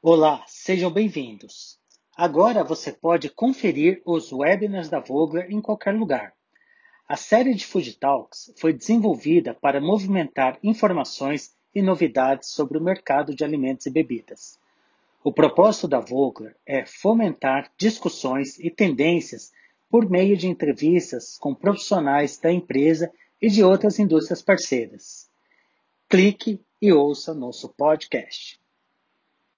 Olá, sejam bem-vindos. Agora você pode conferir os webinars da Vogler em qualquer lugar. A série de Food Talks foi desenvolvida para movimentar informações e novidades sobre o mercado de alimentos e bebidas. O propósito da Vogler é fomentar discussões e tendências por meio de entrevistas com profissionais da empresa e de outras indústrias parceiras. Clique e ouça nosso podcast.